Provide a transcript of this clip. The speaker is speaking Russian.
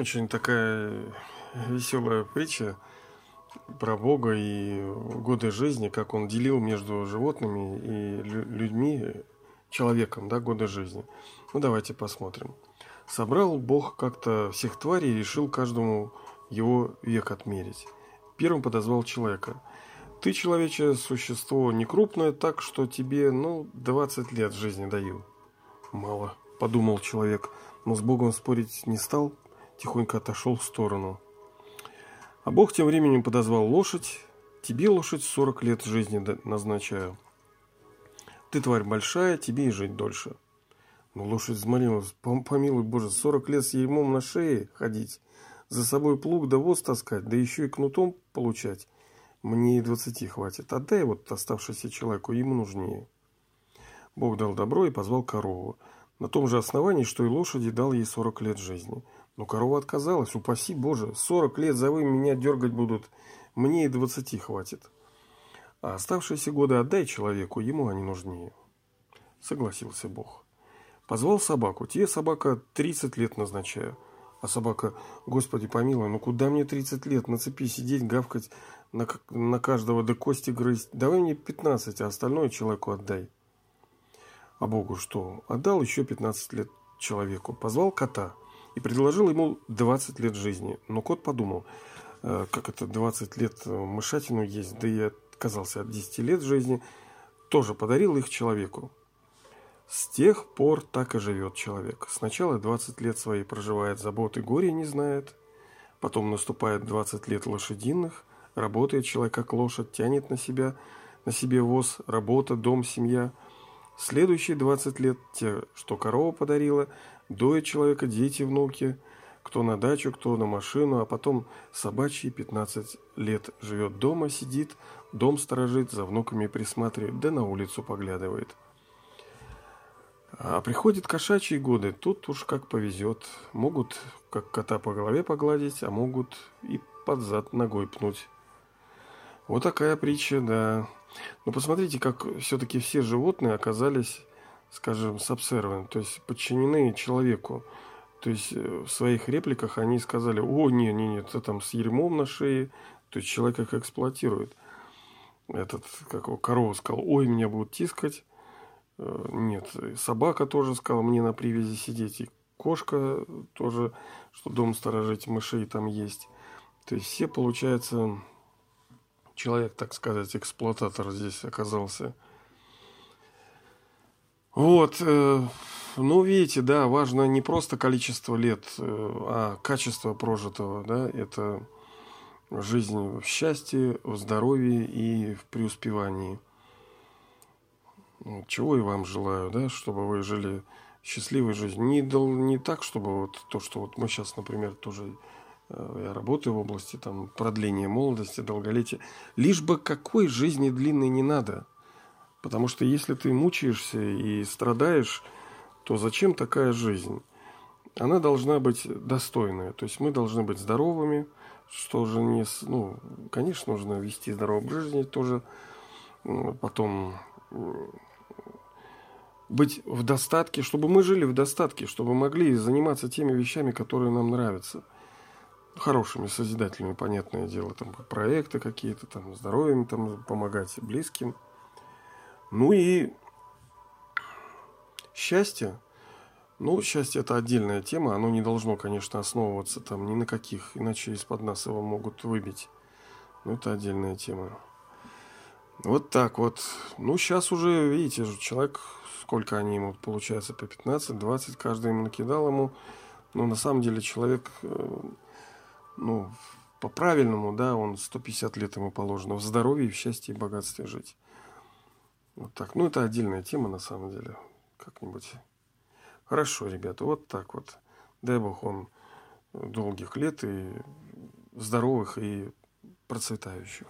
Очень такая веселая притча про Бога и годы жизни, как он делил между животными и людьми, человеком, да, годы жизни. Ну, давайте посмотрим. Собрал Бог как-то всех тварей и решил каждому его век отмерить. Первым подозвал человека. Ты, человече, существо не крупное, так что тебе, ну, 20 лет жизни даю. Мало, подумал человек, но с Богом спорить не стал, тихонько отошел в сторону. А Бог тем временем подозвал лошадь. Тебе, лошадь, 40 лет жизни назначаю. Ты, тварь большая, тебе и жить дольше. Но лошадь взмолилась. Помилуй, Боже, 40 лет с ерьмом на шее ходить, за собой плуг да воз таскать, да еще и кнутом получать. Мне и двадцати хватит. Отдай вот оставшийся человеку, ему нужнее. Бог дал добро и позвал корову. На том же основании, что и лошади, дал ей 40 лет жизни. Но корова отказалась. Упаси Боже, 40 лет за вы меня дергать будут. Мне и 20 хватит. А оставшиеся годы отдай человеку, ему они нужнее. Согласился Бог. Позвал собаку. Тебе, собака, 30 лет назначаю. А собака, господи помилуй, ну куда мне 30 лет? На цепи сидеть, гавкать, на, на каждого до кости грызть. Давай мне 15, а остальное человеку отдай. А Богу что? Отдал еще 15 лет человеку. Позвал кота и предложил ему 20 лет жизни. Но кот подумал, «Э, как это 20 лет э, мышатину есть, да и отказался от 10 лет жизни, тоже подарил их человеку. С тех пор так и живет человек. Сначала 20 лет свои проживает заботы, горе не знает. Потом наступает 20 лет лошадиных. Работает человек как лошадь, тянет на себя, на себе воз, работа, дом, семья. Следующие 20 лет те, что корова подарила, Доят человека дети, внуки, кто на дачу, кто на машину, а потом собачьи 15 лет живет дома, сидит, дом сторожит, за внуками присматривает, да на улицу поглядывает. А приходят кошачьи годы, тут уж как повезет. Могут как кота по голове погладить, а могут и под зад ногой пнуть. Вот такая притча, да. Но посмотрите, как все-таки все животные оказались скажем, subservient, то есть подчинены человеку. То есть э, в своих репликах они сказали, о, не, не, нет, это там с ермом на шее, то есть человек их эксплуатирует. Этот, как его, корова сказал, ой, меня будут тискать. Э, нет, собака тоже сказала, мне на привязи сидеть. И кошка тоже, что дом сторожить, мышей там есть. То есть все, получается, человек, так сказать, эксплуататор здесь оказался – вот, э, ну, видите, да, важно не просто количество лет, э, а качество прожитого, да, это жизнь в счастье, в здоровье и в преуспевании. Чего и вам желаю, да, чтобы вы жили счастливой жизнью. Не, не так, чтобы вот то, что вот мы сейчас, например, тоже я работаю в области там продления молодости, долголетия. Лишь бы какой жизни длинной не надо – Потому что если ты мучаешься и страдаешь, то зачем такая жизнь? Она должна быть достойная. То есть мы должны быть здоровыми, что же не... Ну, конечно, нужно вести здоровый образ жизни тоже. Потом быть в достатке, чтобы мы жили в достатке, чтобы могли заниматься теми вещами, которые нам нравятся. Хорошими, созидательными, понятное дело, там проекты какие-то, там здоровьем там помогать близким – ну и счастье. Ну, счастье это отдельная тема. Оно не должно, конечно, основываться там ни на каких, иначе из-под нас его могут выбить. Но это отдельная тема. Вот так вот. Ну, сейчас уже, видите, человек, сколько они ему, получается, по 15-20, каждый ему накидал ему. Но на самом деле человек, э, ну, по-правильному, да, он 150 лет ему положено в здоровье, в счастье и богатстве жить. Вот так. Ну, это отдельная тема, на самом деле. Как-нибудь. Хорошо, ребята, вот так вот. Дай Бог вам долгих лет и здоровых и процветающих.